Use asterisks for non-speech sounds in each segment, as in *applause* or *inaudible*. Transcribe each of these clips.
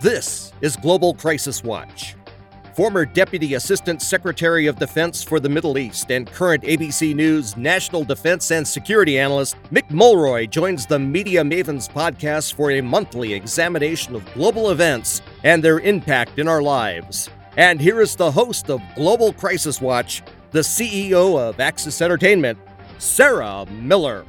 This is Global Crisis Watch. Former Deputy Assistant Secretary of Defense for the Middle East and current ABC News National Defense and Security Analyst Mick Mulroy joins the Media Mavens podcast for a monthly examination of global events and their impact in our lives. And here is the host of Global Crisis Watch, the CEO of Axis Entertainment, Sarah Miller.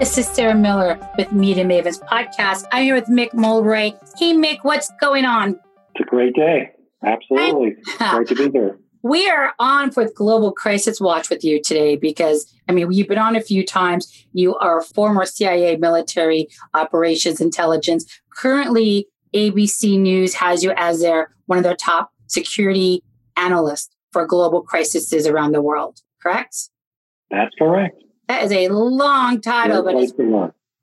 This is Sarah Miller with Media Mavens podcast. I'm here with Mick Mulroy. Hey, Mick, what's going on? It's a great day. Absolutely. great to be here. *laughs* We are on for Global Crisis Watch with you today because, I mean, you've been on a few times. You are former CIA military operations intelligence. Currently, ABC News has you as their one of their top security analysts for global crises around the world, correct? That's correct. That is a long title, but it's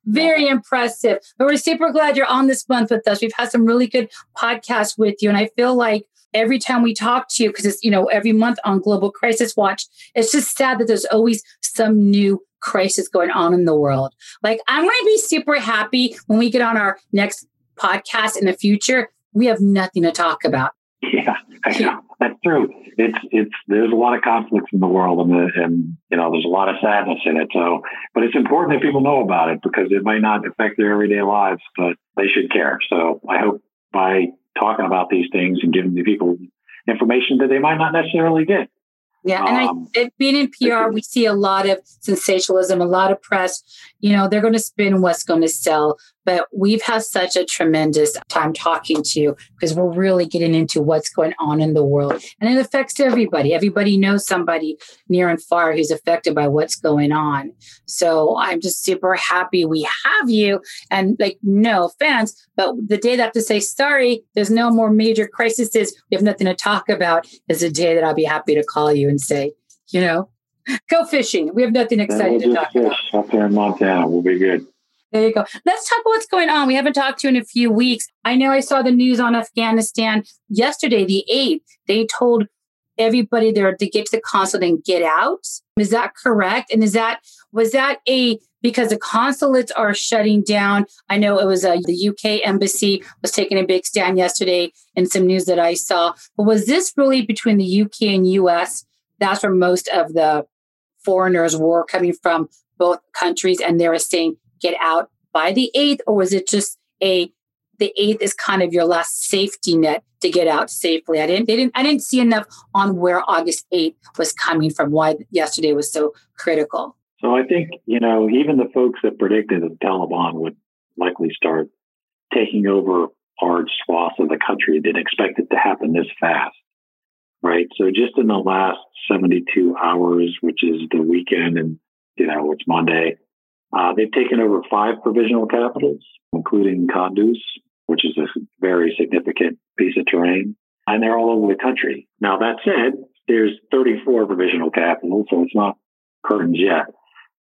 very impressive. But we're super glad you're on this month with us. We've had some really good podcasts with you. And I feel like every time we talk to you, because it's, you know, every month on Global Crisis Watch, it's just sad that there's always some new crisis going on in the world. Like, I'm going to be super happy when we get on our next podcast in the future. We have nothing to talk about. Yeah, *laughs* Know. That's true. It's it's there's a lot of conflicts in the world, and the, and you know there's a lot of sadness in it. So, but it's important that people know about it because it might not affect their everyday lives, but they should care. So, I hope by talking about these things and giving the people information that they might not necessarily get, yeah, and um, I, being in PR, we see a lot of sensationalism, a lot of press. You know, they're going to spin what's going to sell. But we've had such a tremendous time talking to you because we're really getting into what's going on in the world, and it affects everybody. Everybody knows somebody near and far who's affected by what's going on. So I'm just super happy we have you. And like, no offense, but the day that I have to say sorry, there's no more major crises. We have nothing to talk about. Is the day that I'll be happy to call you and say, you know, *laughs* go fishing. We have nothing exciting we'll to talk about. Up there in Montana, we'll be good. There you go. Let's talk about what's going on. We haven't talked to you in a few weeks. I know I saw the news on Afghanistan yesterday, the 8th. They told everybody there to get to the consulate and get out. Is that correct? And is that, was that a, because the consulates are shutting down. I know it was a, the UK embassy was taking a big stand yesterday in some news that I saw. But was this really between the UK and US? That's where most of the foreigners were coming from both countries and they were saying get out by the 8th or was it just a the 8th is kind of your last safety net to get out safely? I didn't they didn't i didn't see enough on where august 8th was coming from why yesterday was so critical. So i think you know even the folks that predicted that taliban would likely start taking over large swaths of the country didn't expect it to happen this fast right? So just in the last 72 hours which is the weekend and you know it's monday uh, they've taken over five provisional capitals, including Kunduz, which is a very significant piece of terrain, and they're all over the country. Now, that said, there's 34 provisional capitals, so it's not curtains yet.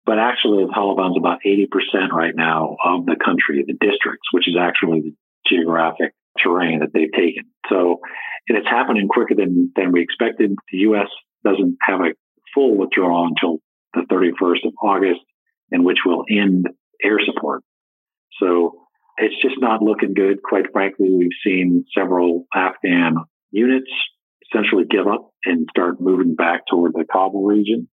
But actually, the Taliban's about 80% right now of the country, the districts, which is actually the geographic terrain that they've taken. So, and it's happening quicker than, than we expected. The U.S. doesn't have a full withdrawal until the 31st of August in which will end air support. So it's just not looking good. Quite frankly, we've seen several Afghan units essentially give up and start moving back toward the Kabul region.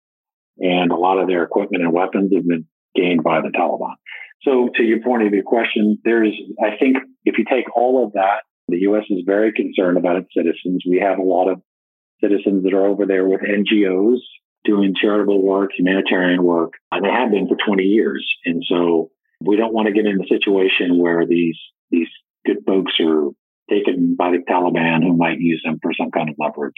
And a lot of their equipment and weapons have been gained by the Taliban. So to your point of your question, there's, I think if you take all of that, the U.S. is very concerned about its citizens. We have a lot of citizens that are over there with NGOs doing charitable work, humanitarian work, and they have been for 20 years. And so we don't want to get in a situation where these these good folks are taken by the Taliban who might use them for some kind of leverage.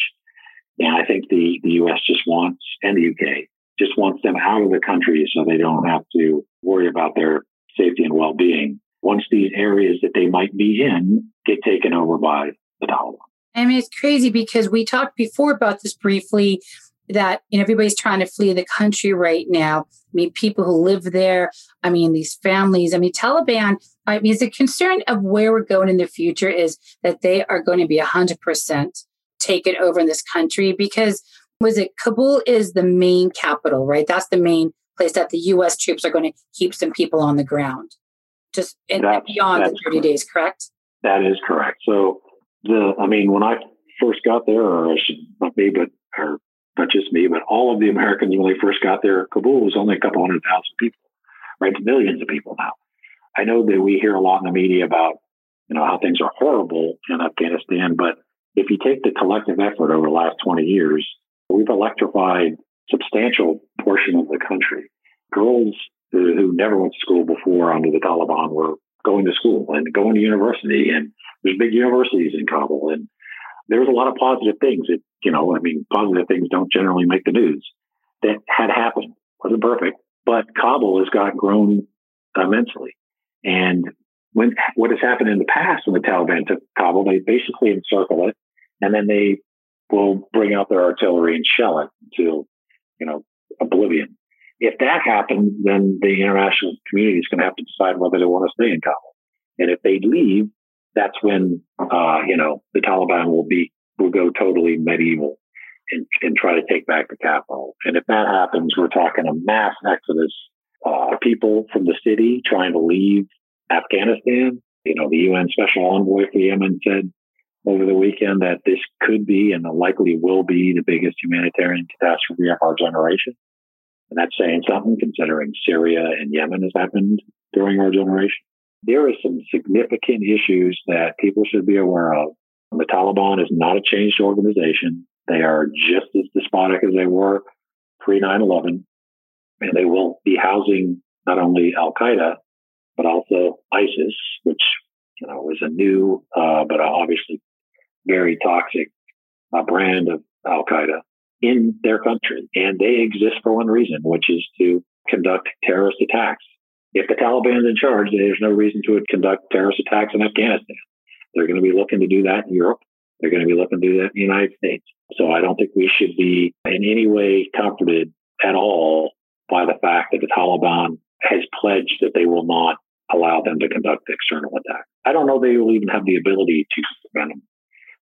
And I think the, the US just wants, and the UK, just wants them out of the country so they don't have to worry about their safety and well being once these areas that they might be in get taken over by the Taliban. I mean, it's crazy because we talked before about this briefly that you know everybody's trying to flee the country right now. I mean, people who live there. I mean, these families. I mean, Taliban. I mean, the concern of where we're going in the future is that they are going to be hundred percent taken over in this country because was it Kabul is the main capital, right? That's the main place that the U.S. troops are going to keep some people on the ground just in, beyond the 30 days, correct? That is correct. So the, I mean, when I first got there, or I should not me, but or not just me, but all of the Americans when they first got there, Kabul was only a couple hundred thousand people, right? Millions of people now. I know that we hear a lot in the media about, you know, how things are horrible in Afghanistan, but if you take the collective effort over the last 20 years, we've electrified substantial portion of the country. Girls who, never went to school before under the Taliban were going to school and going to university and there's big universities in Kabul and there was a lot of positive things that, you know, I mean, positive things don't generally make the news that had happened. Wasn't perfect, but Kabul has got grown immensely. And when what has happened in the past when the Taliban took Kabul, they basically encircle it and then they will bring out their artillery and shell it until, you know, oblivion. If that happens, then the international community is going to have to decide whether they want to stay in Kabul. And if they leave, that's when uh, you know the Taliban will be will go totally medieval and, and try to take back the capital. And if that happens, we're talking a mass exodus. Uh, people from the city trying to leave Afghanistan. You know, the UN Special Envoy for Yemen said over the weekend that this could be and likely will be the biggest humanitarian catastrophe of our generation. And that's saying something considering Syria and Yemen has happened during our generation there are some significant issues that people should be aware of. The Taliban is not a changed organization. They are just as despotic as they were pre 9 11. And they will be housing not only Al Qaeda, but also ISIS, which, you know, is a new, uh, but obviously very toxic uh, brand of Al Qaeda in their country. And they exist for one reason, which is to conduct terrorist attacks if the Taliban's in charge, there's no reason to conduct terrorist attacks in Afghanistan. They're going to be looking to do that in Europe. They're going to be looking to do that in the United States. So I don't think we should be in any way comforted at all by the fact that the Taliban has pledged that they will not allow them to conduct external attacks. I don't know they will even have the ability to prevent them,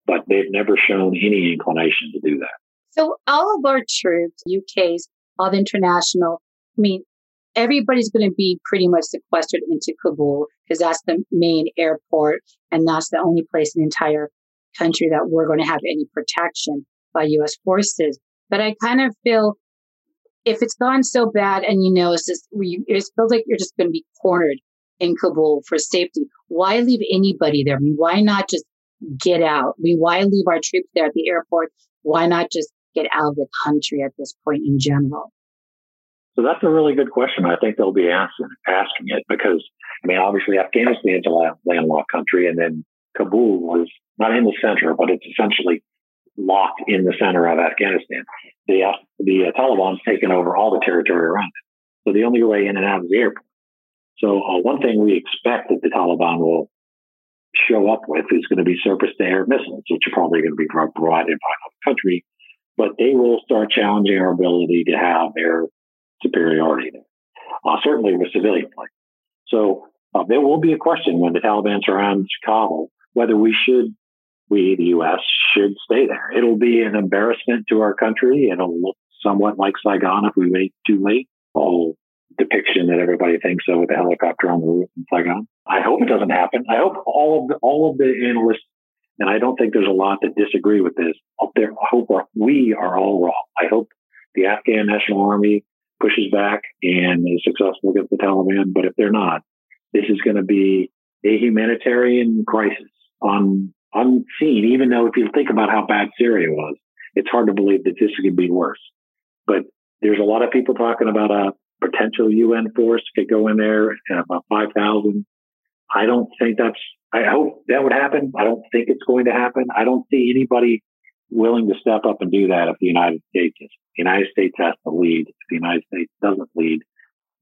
but they've never shown any inclination to do that. So all of our troops, UK's, all the international, I mean, everybody's going to be pretty much sequestered into Kabul because that's the main airport and that's the only place in the entire country that we're going to have any protection by U.S. forces. But I kind of feel if it's gone so bad and you know it's just it feels like you're just going to be cornered in Kabul for safety. Why leave anybody there? I mean, why not just get out? I mean, why leave our troops there at the airport? Why not just get out of the country at this point in general? So that's a really good question. I think they'll be asking, asking it because, I mean, obviously Afghanistan is a landlocked country and then Kabul was not in the center, but it's essentially locked in the center of Afghanistan. The, uh, the uh, Taliban's taken over all the territory around it. So the only way in and out is the airport. So uh, one thing we expect that the Taliban will show up with is going to be surface to air missiles, which are probably going to be provided by another country, but they will start challenging our ability to have air superiority there, uh, certainly with civilian planes. So uh, there will be a question when the Taliban surrounds Kabul whether we should, we, the U.S., should stay there. It'll be an embarrassment to our country. It'll look somewhat like Saigon if we wait too late. All depiction that everybody thinks of with the helicopter on the roof in Saigon. I hope it doesn't happen. I hope all of the, all of the analysts, and I don't think there's a lot that disagree with this. Up there, I hope we are all wrong. I hope the Afghan National Army pushes back and is successful against the Taliban. But if they're not, this is going to be a humanitarian crisis on unseen. Even though if you think about how bad Syria was, it's hard to believe that this could be worse. But there's a lot of people talking about a potential UN force could go in there and about 5,000. I don't think that's, I hope that would happen. I don't think it's going to happen. I don't see anybody willing to step up and do that if the United States is. The United States has to lead. If the United States doesn't lead,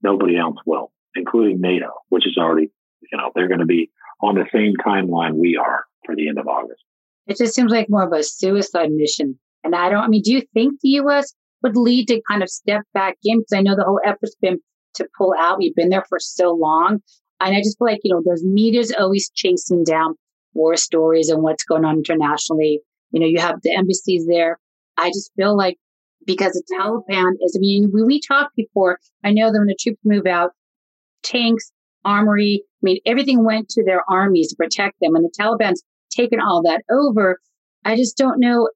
nobody else will, including NATO, which is already, you know, they're going to be on the same timeline we are for the end of August. It just seems like more of a suicide mission. And I don't, I mean, do you think the U.S. would lead to kind of step back in? Because I know the whole effort's been to pull out. We've been there for so long. And I just feel like, you know, there's media's always chasing down war stories and what's going on internationally. You know, you have the embassies there. I just feel like because the Taliban is, I mean, when we talked before, I know that when the troops move out, tanks, armory. I mean, everything went to their armies to protect them, and the Taliban's taken all that over. I just don't know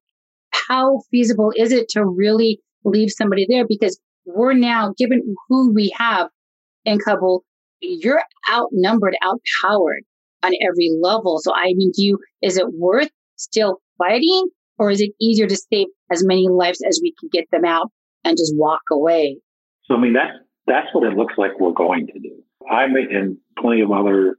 how feasible is it to really leave somebody there because we're now, given who we have in Kabul, you're outnumbered, outpowered on every level. So, I mean, do you, is it worth still fighting or is it easier to save as many lives as we can get them out and just walk away? So, I mean, that's, that's what it looks like we're going to do. I'm and plenty of other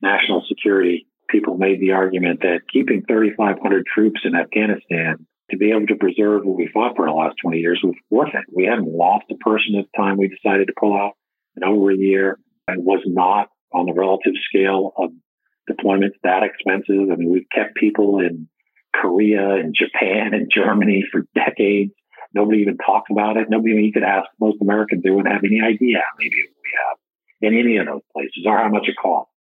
national security people made the argument that keeping 3,500 troops in Afghanistan to be able to preserve what we fought for in the last 20 years was worth it. We hadn't lost a person at the time we decided to pull out in over a year. It was not on the relative scale of deployments that expensive. I mean, we've kept people in Korea and Japan and Germany for decades. Nobody even talked about it. Nobody, even you could ask most Americans, they wouldn't have any idea how many people we have in any of those places or how much it costs.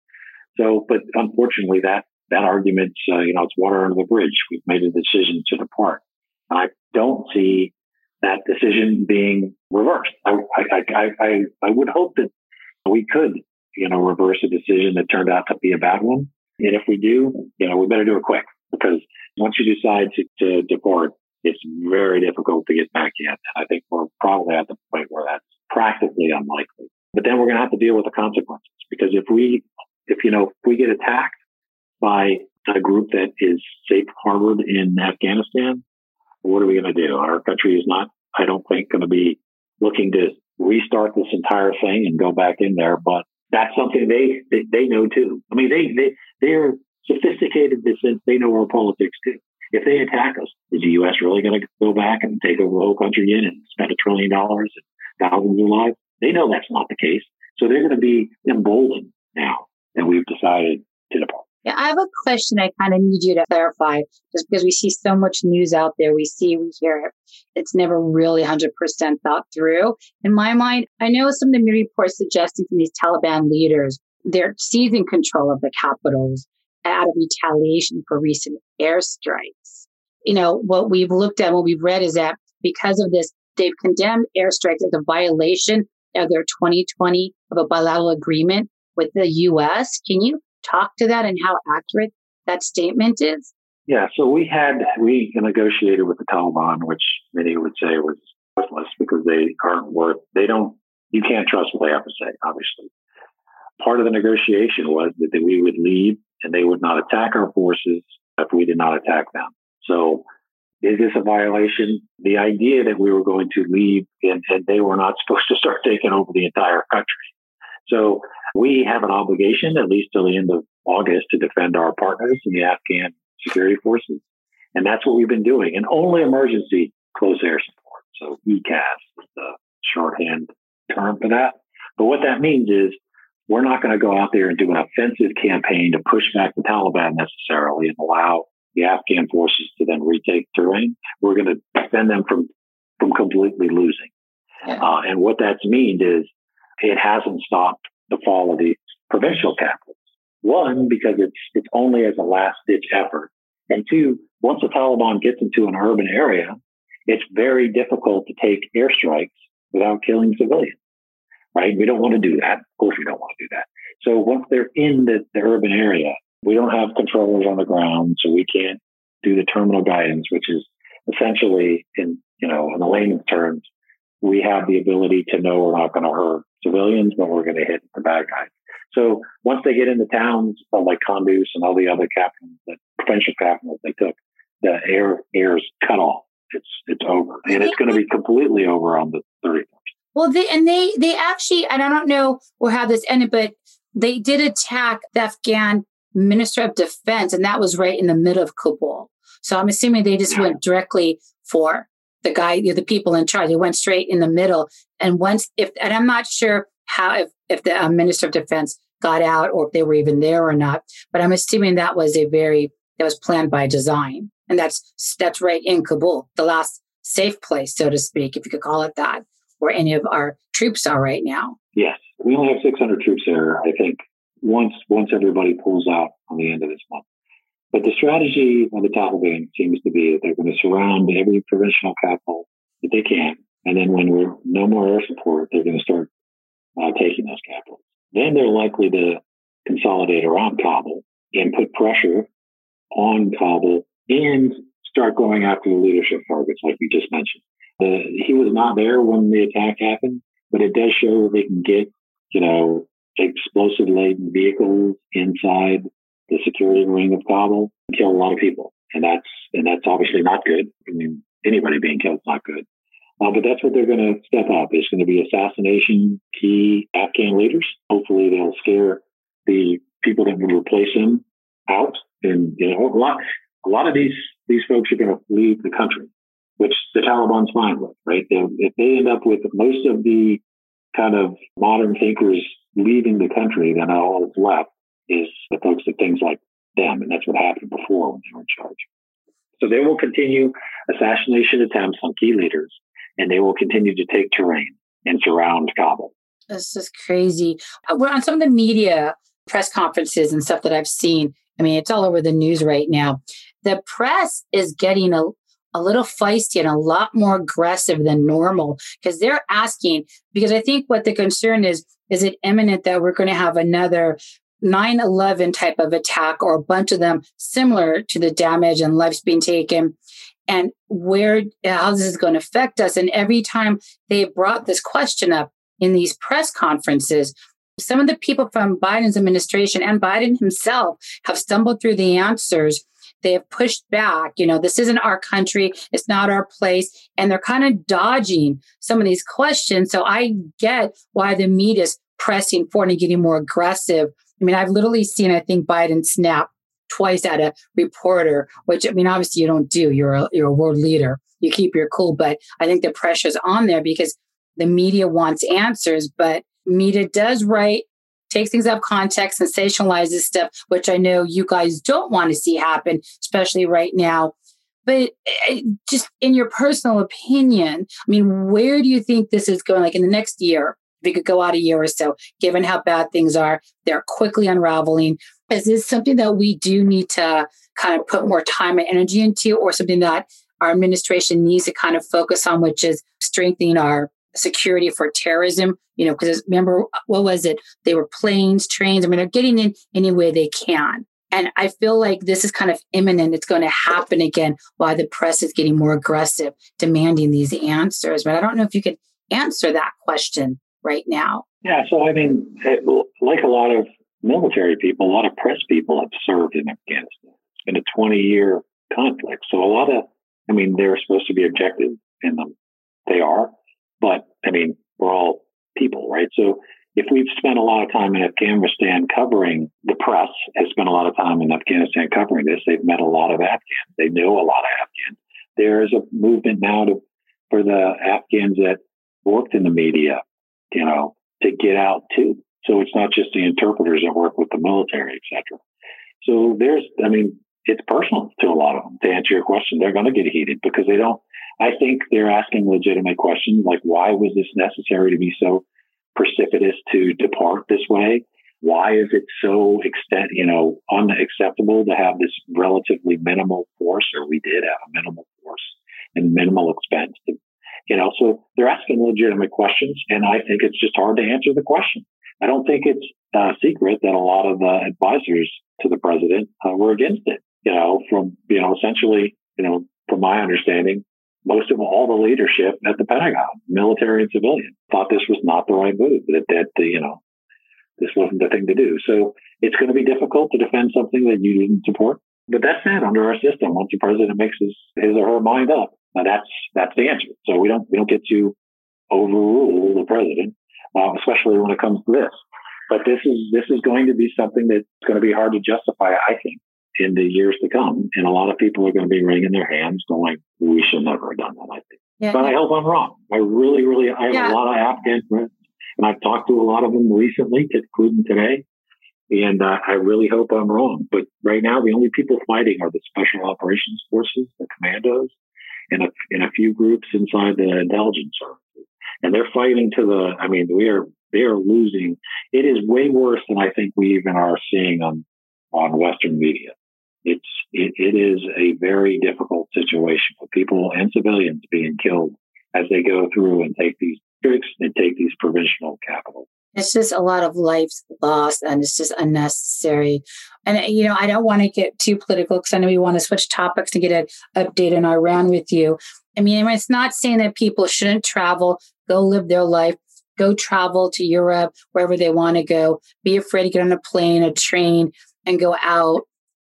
So, but unfortunately, that that argument, uh, you know, it's water under the bridge. We've made a decision to depart. I don't see that decision being reversed. I, I, I, I, I would hope that we could, you know, reverse a decision that turned out to be a bad one. And if we do, you know, we better do it quick because once you decide to, to depart, it's very difficult to get back in. I think we're probably at the point where that's practically unlikely. But then we're going to have to deal with the consequences because if we, if, you know, if we get attacked by a group that is safe harbored in Afghanistan, what are we going to do? Our country is not, I don't think, going to be looking to restart this entire thing and go back in there. But that's something they they, they know too. I mean, they they they're sophisticated in sense they know our politics too. If they attack us, is the U.S. really going to go back and take over the whole country again and spend a trillion dollars and thousands of lives? They know that's not the case, so they're going to be emboldened now that we've decided to depart. Yeah, I have a question I kind of need you to clarify just because we see so much news out there. We see, we hear it. It's never really 100% thought through. In my mind, I know some of the media reports suggesting from these Taliban leaders, they're seizing control of the capitals out of retaliation for recent airstrikes. You know, what we've looked at, what we've read is that because of this, they've condemned airstrikes as a violation of their 2020 of a bilateral agreement with the U.S. Can you talk to that and how accurate that statement is? Yeah, so we had we negotiated with the Taliban, which many would say was worthless because they aren't worth. They don't. You can't trust what they have to say. Obviously, part of the negotiation was that we would leave and they would not attack our forces if we did not attack them. So, is this a violation? The idea that we were going to leave and, and they were not *laughs* supposed to start taking over the entire country. So we have an obligation, at least till the end of August, to defend our partners in the Afghan security forces. And that's what we've been doing. And only emergency close air support. So ECAS is the shorthand term for that. But what that means is we're not going to go out there and do an offensive campaign to push back the Taliban necessarily and allow the Afghan forces to then retake terrain. We're going to defend them from, from completely losing. Yeah. Uh, and what that's meant is it hasn't stopped the fall of the provincial capitals. One, because it's it's only as a last ditch effort. And two, once the Taliban gets into an urban area, it's very difficult to take airstrikes without killing civilians. Right? We don't want to do that. Of course we don't want to do that. So once they're in the, the urban area, we don't have controllers on the ground, so we can't do the terminal guidance, which is essentially in you know, in the layman's terms, we have the ability to know we're not going to hurt civilians, but we're going to hit the bad guys. So once they get into towns uh, like Kunduz and all the other capitals, the provincial capitals they took, the air air is cut off. It's it's over, and it's going to be completely over on the 31st. Well, they and they they actually, and I don't know how this ended, but they did attack the Afghan Minister of Defense, and that was right in the middle of Kabul. So I'm assuming they just went directly for the guy, the people in charge. They went straight in the middle. And once, if, and I'm not sure how, if, if the uh, Minister of Defense got out or if they were even there or not, but I'm assuming that was a very, that was planned by design. And that's, that's right in Kabul, the last safe place, so to speak, if you could call it that, where any of our troops are right now. Yes. We only have 600 troops there. I think once, once everybody pulls out on the end of this month. But the strategy of the Taliban seems to be that they're going to surround every provincial capital that they can. And then when we're no more air support, they're going to start uh, taking those capitals. then they're likely to consolidate around Kabul and put pressure on Kabul and start going after the leadership targets, like we just mentioned. He was not there when the attack happened, but it does show that they can get, you know, explosive laden vehicles inside the security ring of Kabul and kill a lot of people. And that's and that's obviously not good. I mean, anybody being killed is not good. Uh, but that's what they're going to step up. It's going to be assassination key Afghan leaders. Hopefully, they'll scare the people that will replace them out. And you know, a lot, a lot of these these folks are going to leave the country, which the Taliban's fine with, right? They, if they end up with most of the kind of modern thinkers leaving the country, then all that's left is the folks that things like them, and that's what happened before when they were in charge. So they will continue assassination attempts on key leaders, and they will continue to take terrain and surround Kabul. This is crazy. Uh, we're on some of the media press conferences and stuff that I've seen. I mean, it's all over the news right now. The press is getting a, a little feisty and a lot more aggressive than normal because they're asking, because I think what the concern is, is it imminent that we're going to have another 9 11 type of attack or a bunch of them similar to the damage and lives being taken? And where, how this is going to affect us. And every time they brought this question up in these press conferences, some of the people from Biden's administration and Biden himself have stumbled through the answers. They have pushed back. You know, this isn't our country. It's not our place. And they're kind of dodging some of these questions. So I get why the media is pressing forward and getting more aggressive. I mean, I've literally seen, I think, Biden snap twice at a reporter, which I mean, obviously you don't do. You're a, you're a world leader. You keep your cool, but I think the pressure's on there because the media wants answers, but media does write, takes things out of context, sensationalizes stuff, which I know you guys don't want to see happen, especially right now. But eh, just in your personal opinion, I mean, where do you think this is going? Like in the next year, if we could go out a year or so, given how bad things are, they're quickly unraveling. Is this something that we do need to kind of put more time and energy into, or something that our administration needs to kind of focus on, which is strengthening our security for terrorism, you know, because remember, what was it? They were planes, trains. I mean, they're getting in any way they can. And I feel like this is kind of imminent. It's going to happen again while the press is getting more aggressive, demanding these answers. But I don't know if you could answer that question right now. Yeah. So, I mean, eh, like a lot of military people, a lot of press people have served in Afghanistan. It's been a 20 year conflict. So, a lot of, I mean, they're supposed to be objective in them. They are. But I mean, we're all people, right? So if we've spent a lot of time in Afghanistan covering the press has spent a lot of time in Afghanistan covering this. They've met a lot of Afghans. They know a lot of Afghans. There is a movement now to for the Afghans that worked in the media, you know, to get out too. So it's not just the interpreters that work with the military, etc. So there's, I mean, it's personal to a lot of them. To answer your question, they're going to get heated because they don't I think they're asking legitimate questions like why was this necessary to be so precipitous to depart this way? Why is it so extent, you know, unacceptable to have this relatively minimal force, or we did have a minimal force and minimal expense to, you know, so they're asking legitimate questions. And I think it's just hard to answer the question. I don't think it's a secret that a lot of the advisors to the president uh, were against it, you know, from, you know, essentially, you know, from my understanding, most of all the leadership at the Pentagon, military and civilian, thought this was not the right move. That that you know this wasn't the thing to do. So it's going to be difficult to defend something that you didn't support. But that's it under our system. Once the president makes his, his or her mind up, now that's that's the answer. So we don't we don't get to overrule the president, uh, especially when it comes to this. But this is this is going to be something that's going to be hard to justify, I think, in the years to come. And a lot of people are going to be wringing their hands going, we should never have done that, I think. Yeah, but yeah. I hope I'm wrong. I really, really, I have yeah. a lot of Afghan friends and I've talked to a lot of them recently, including today. And uh, I really hope I'm wrong. But right now, the only people fighting are the special operations forces, the commandos, and a, and a few groups inside the intelligence services. And they're fighting to the, I mean, we are, they are losing. It is way worse than I think we even are seeing on, on Western media it's it, it is a very difficult situation for people and civilians being killed as they go through and take these tricks and take these provisional capitals. it's just a lot of lives lost and it's just unnecessary. And, you know, I don't want to get too political because I know we want to switch topics and get an update in Iran with you. I mean, it's not saying that people shouldn't travel, go live their life, go travel to Europe, wherever they want to go, be afraid to get on a plane, a train, and go out.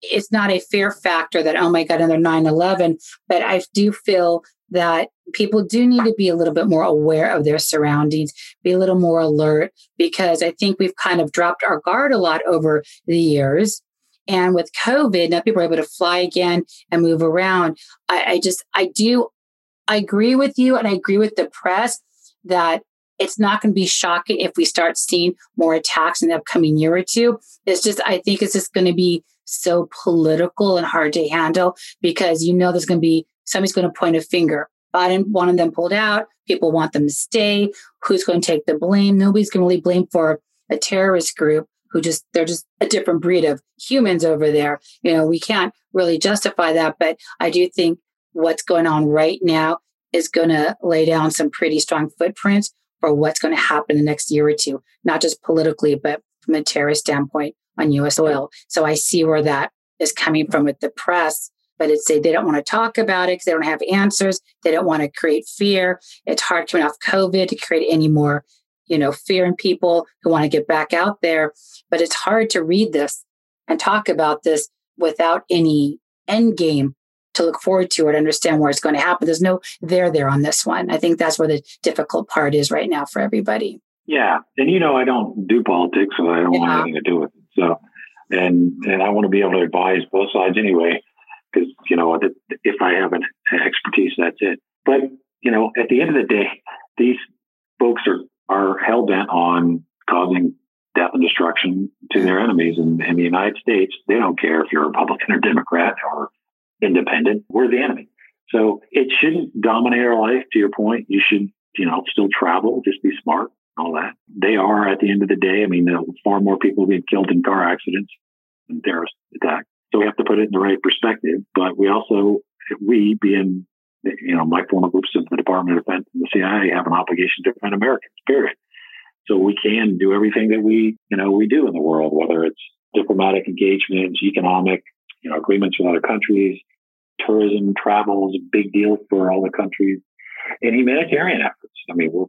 It's not a fear factor that, oh my God, another 9 11. But I do feel that people do need to be a little bit more aware of their surroundings, be a little more alert, because I think we've kind of dropped our guard a lot over the years. And with COVID, now people are able to fly again and move around. I, I just, I do, I agree with you and I agree with the press that it's not going to be shocking if we start seeing more attacks in the upcoming year or two. It's just, I think it's just going to be so political and hard to handle because you know there's going to be somebody's going to point a finger. Biden wanted them pulled out. People want them to stay. Who's going to take the blame? Nobody's going to really blame for a terrorist group who just, they're just a different breed of humans over there. You know, we can't really justify that. But I do think what's going on right now is going to lay down some pretty strong footprints for what's going to happen the next year or two, not just politically, but from a terrorist standpoint on US oil. So I see where that is coming from with the press but it's they don't want to talk about it because they don't have answers. They don't want to create fear. It's hard coming off COVID to create any more, you know, fear in people who want to get back out there. But it's hard to read this and talk about this without any end game to look forward to or to understand where it's going to happen. There's no there there on this one. I think that's where the difficult part is right now for everybody. Yeah. And you know, I don't do politics, so I don't yeah. want anything to do with it. So and and I want to be able to advise both sides anyway because you know if I have an expertise, that's it. But you know, at the end of the day, these folks are are hell bent on causing death and destruction to their enemies. And in the United States, they don't care if you're Republican or Democrat or independent. We're the enemy. So it shouldn't dominate our life. To your point, you should you know still travel, just be smart, all that. They are at the end of the day. I mean, far more people being killed in car accidents and terrorist attacks so we have to put it in the right perspective. But we also, we being, you know, my former groups of the Department of Defense and the CIA have an obligation to defend Americans, period. So we can do everything that we, you know, we do in the world, whether it's diplomatic engagements, economic, you know, agreements with other countries, tourism, travel is a big deal for all the countries, and humanitarian efforts. I mean, we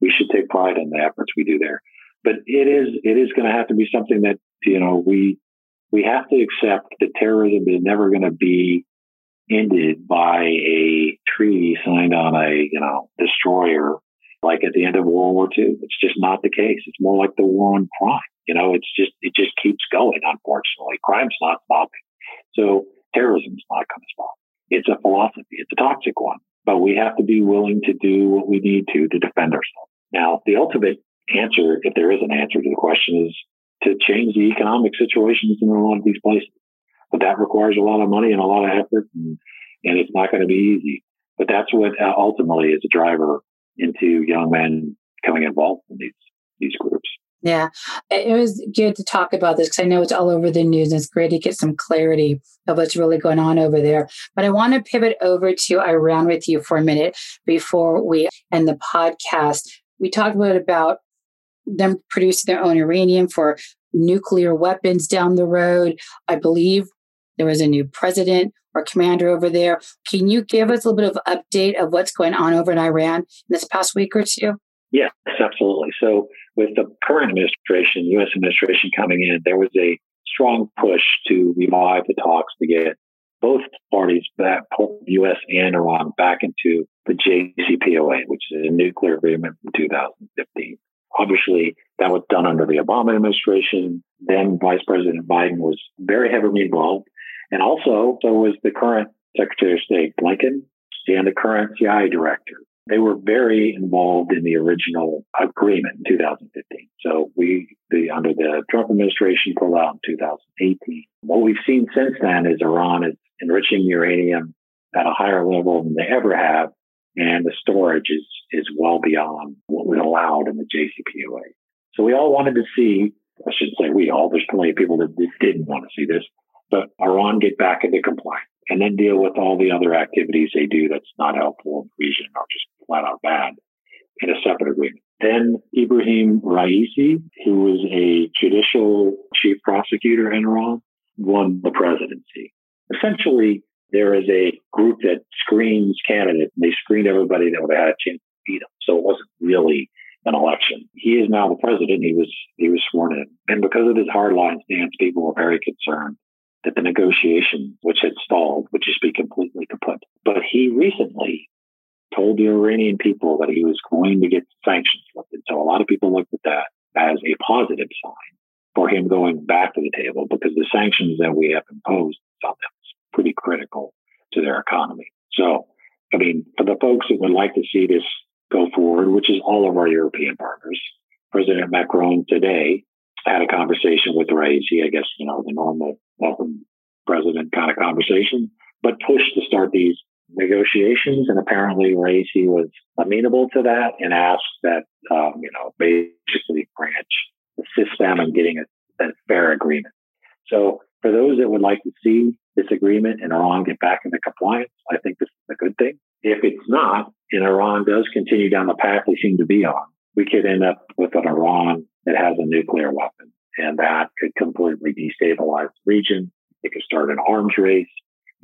we should take pride in the efforts we do there. But it is it is going to have to be something that you know we we have to accept that terrorism is never going to be ended by a treaty signed on a, you know, destroyer like at the end of World War II. It's just not the case. It's more like the war on crime. You know, it's just, it just keeps going, unfortunately. Crime's not stopping. So terrorism's not going to stop. It's a philosophy. It's a toxic one, but we have to be willing to do what we need to to defend ourselves. Now, the ultimate answer, if there is an answer to the question is to change the economic situations in a lot of these places. But that requires a lot of money and a lot of effort, and, and it's not going to be easy. But that's what uh, ultimately is a driver into young men coming involved in these these groups. Yeah, it was good to talk about this because I know it's all over the news and it's great to get some clarity of what's really going on over there. But I want to pivot over to Iran with you for a minute before we end the podcast. We talked a little about them producing their own uranium for nuclear weapons down the road. I believe there was a new president or commander over there. Can you give us a little bit of update of what's going on over in Iran in this past week or two? Yes, absolutely. So with the current administration, U.S. administration coming in, there was a strong push to revive the talks to get both parties back, U.S. and Iran, back into the JCPOA, which is a nuclear agreement from 2015. Obviously, that was done under the Obama administration. Then Vice President Biden was very heavily involved. And also, so was the current Secretary of State, Blinken, and the current CIA director. They were very involved in the original agreement in 2015. So we, the, under the Trump administration, pulled out in 2018. What we've seen since then is Iran is enriching uranium at a higher level than they ever have and the storage is is well beyond what was allowed in the JCPOA. So we all wanted to see, I shouldn't say we all, there's plenty of people that didn't want to see this, but Iran get back into compliance and then deal with all the other activities they do that's not helpful in the region or just flat out bad. in a separate agreement. Then Ibrahim Raisi, who was a judicial chief prosecutor in Iran, won the presidency. Essentially, there is a group that screens candidates, and they screened everybody that would have had a chance to beat them. So it wasn't really an election. He is now the president. He was he was sworn in, and because of his hardline stance, people were very concerned that the negotiation, which had stalled, would just be completely kaput. But he recently told the Iranian people that he was going to get sanctions lifted. So a lot of people looked at that as a positive sign for him going back to the table because the sanctions that we have imposed on them is pretty critical to their economy. So, I mean, for the folks that would like to see this go forward, which is all of our European partners, President Macron today had a conversation with Raisi, I guess, you know, the normal welcome president kind of conversation, but pushed to start these negotiations. And apparently Raisi was amenable to that and asked that, um, you know, basically France assist them in getting a, a fair agreement. So for those that would like to see this agreement and Iran get back into compliance, I think this is a good thing. If it's not, and Iran does continue down the path we seem to be on, we could end up with an Iran that has a nuclear weapon. And that could completely destabilize the region. It could start an arms race.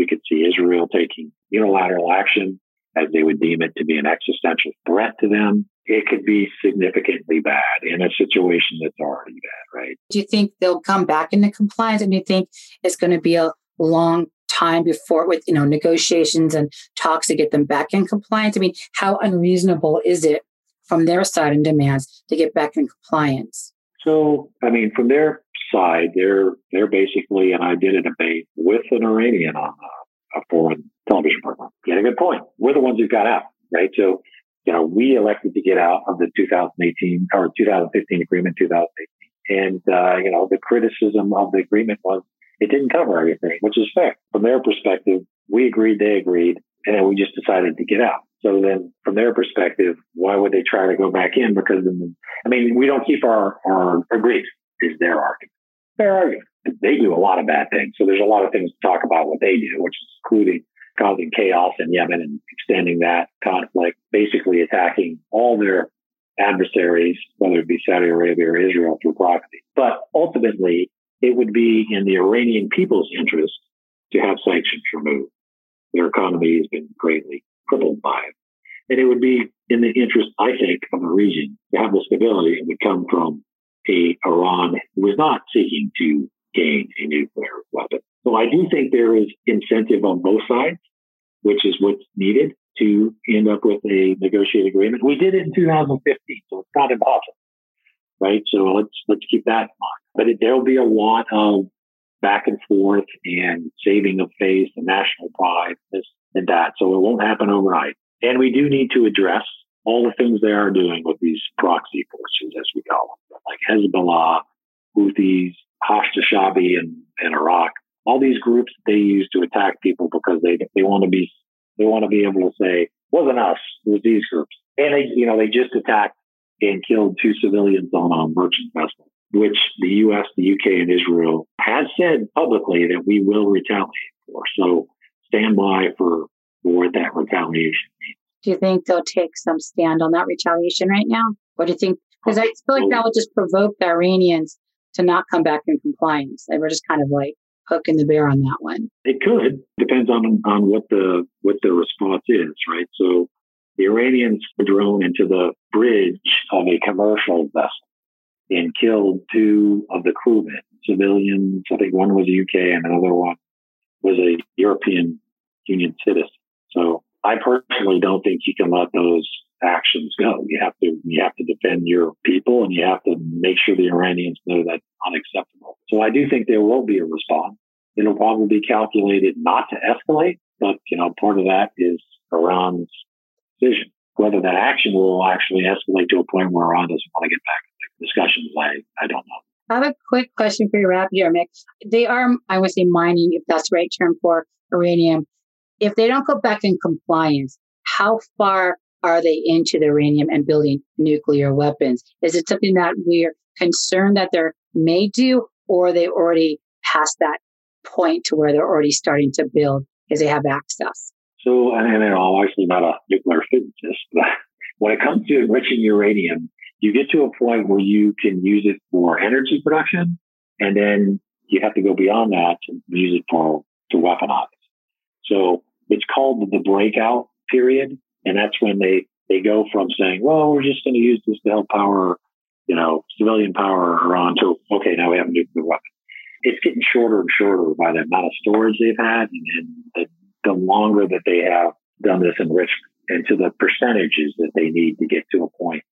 We could see Israel taking unilateral action as they would deem it to be an existential threat to them. It could be significantly bad in a situation that's already bad, right? Do you think they'll come back into compliance? And do you think it's going to be a long time before with you know negotiations and talks to get them back in compliance? I mean, how unreasonable is it from their side and demands to get back in compliance? So, I mean, from their side, they're they're basically, and I did a debate with an Iranian on a, a foreign television program. Had a good point. We're the ones who got out, right? So, you know, we elected to get out of the 2018 or 2015 agreement, 2018, and uh, you know, the criticism of the agreement was it didn't cover everything, which is fair. From their perspective, we agreed, they agreed, and then we just decided to get out. So then, from their perspective, why would they try to go back in? Because, I mean, we don't keep our, our agreed, is their argument. Argument. They do a lot of bad things. So there's a lot of things to talk about what they do, which is including causing chaos in Yemen and extending that conflict, basically attacking all their adversaries, whether it be Saudi Arabia or Israel through proxy. But ultimately, it would be in the Iranian people's interest to have sanctions removed. Their economy has been greatly crippled by it. And it would be in the interest, I think, of the region to have the stability that would come from a Iran was not seeking to gain a nuclear weapon. So I do think there is incentive on both sides, which is what's needed to end up with a negotiated agreement. We did it in 2015, so it's not impossible, right? So let's let's keep that in mind. But there'll be a lot of back and forth and saving of face and national pride this and that. So it won't happen overnight. And we do need to address all the things they are doing with these proxy forces, as we call them, like Hezbollah, Houthis, Hashd Shaabi in, in Iraq. All these groups they use to attack people because they they want to be they want to be able to say wasn't us, it was these groups. And they you know they just attacked and killed two civilians on a merchant vessel which the U.S., the UK, and Israel has said publicly that we will retaliate for. So stand by for, for what that retaliation means. Do you think they'll take some stand on that retaliation right now? What do you think? Because I feel like that will just provoke the Iranians to not come back in compliance. They were just kind of like poking the bear on that one. It could depends on on what the what the response is, right? So the Iranians drone into the bridge of a commercial vessel and killed two of the crewmen, civilians. I think one was a UK and another one was a European Union citizen. So I personally don't think you can let those actions go. You have to you have to defend your people and you have to make sure the Iranians know that's unacceptable. So I do think there will be a response. It'll probably be calculated not to escalate, but you know, part of that is Iran's decision. Whether that action will actually escalate to a point where Iran doesn't want to get back into discussions. I, I don't know. I have a quick question for you, here, Mick. They are, I would say, mining, if that's the right term for uranium. If they don't go back in compliance, how far are they into the uranium and building nuclear weapons? Is it something that we're concerned that they may do, or are they already past that point to where they're already starting to build because they have access? So, and, and I'm obviously not a nuclear physicist, but *laughs* when it comes to enriching uranium, you get to a point where you can use it for energy production, and then you have to go beyond that to use it for to weaponize. So it's called the breakout period, and that's when they they go from saying, "Well, we're just going to use this to help power, you know, civilian power Iran," to okay, now we have a nuclear weapon. It's getting shorter and shorter by the amount of storage they've had, and, and the, the longer that they have done this enrichment, and to the percentages that they need to get to a point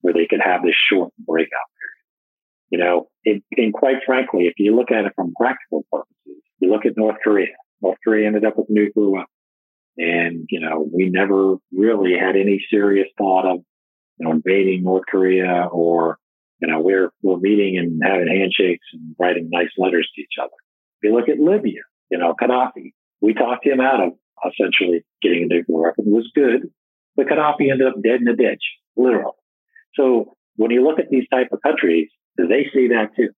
where they could have this short breakout period. You know, it, and quite frankly, if you look at it from practical purposes, you look at North Korea. North Korea ended up with nuclear weapon. And, you know, we never really had any serious thought of, you know, invading North Korea or, you know, we're, we're meeting and having handshakes and writing nice letters to each other. If you look at Libya, you know, Gaddafi, we talked him out of essentially getting a nuclear weapon. It was good, but Gaddafi ended up dead in a ditch, literally. So when you look at these type of countries, they see that too.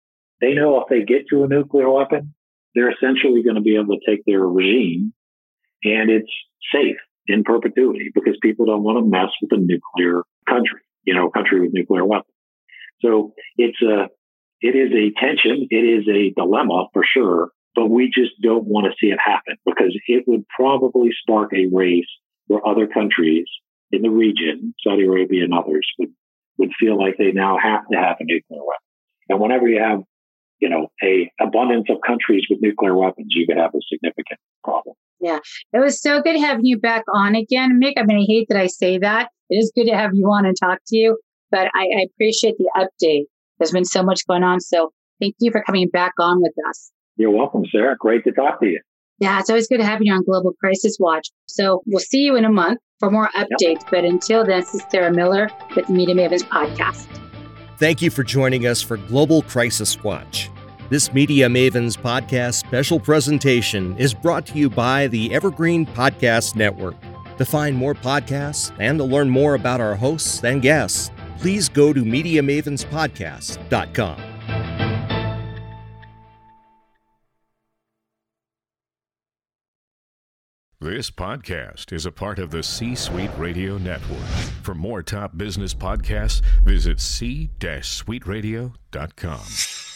They know if they get to a nuclear weapon, they're essentially going to be able to take their regime and it's safe in perpetuity because people don't want to mess with a nuclear country, you know, a country with nuclear weapons. So it's a, it is a tension. It is a dilemma for sure, but we just don't want to see it happen because it would probably spark a race where other countries in the region, Saudi Arabia and others would, would feel like they now have to have a nuclear weapon. And whenever you have, you know, a abundance of countries with nuclear weapons, you could have a significant problem. Yeah. It was so good having you back on again, Mick. I mean, I hate that I say that. It is good to have you on and talk to you, but I, I appreciate the update. There's been so much going on. So thank you for coming back on with us. You're welcome, Sarah. Great to talk to you. Yeah, it's always good to have you on Global Crisis Watch. So we'll see you in a month for more updates. Yep. But until then, this is Sarah Miller with Media Mavens Podcast. Thank you for joining us for Global Crisis Watch. This Media Mavens podcast special presentation is brought to you by the Evergreen Podcast Network. To find more podcasts and to learn more about our hosts and guests, please go to MediaMavensPodcast.com. This podcast is a part of the C Suite Radio Network. For more top business podcasts, visit c-suiteradio.com.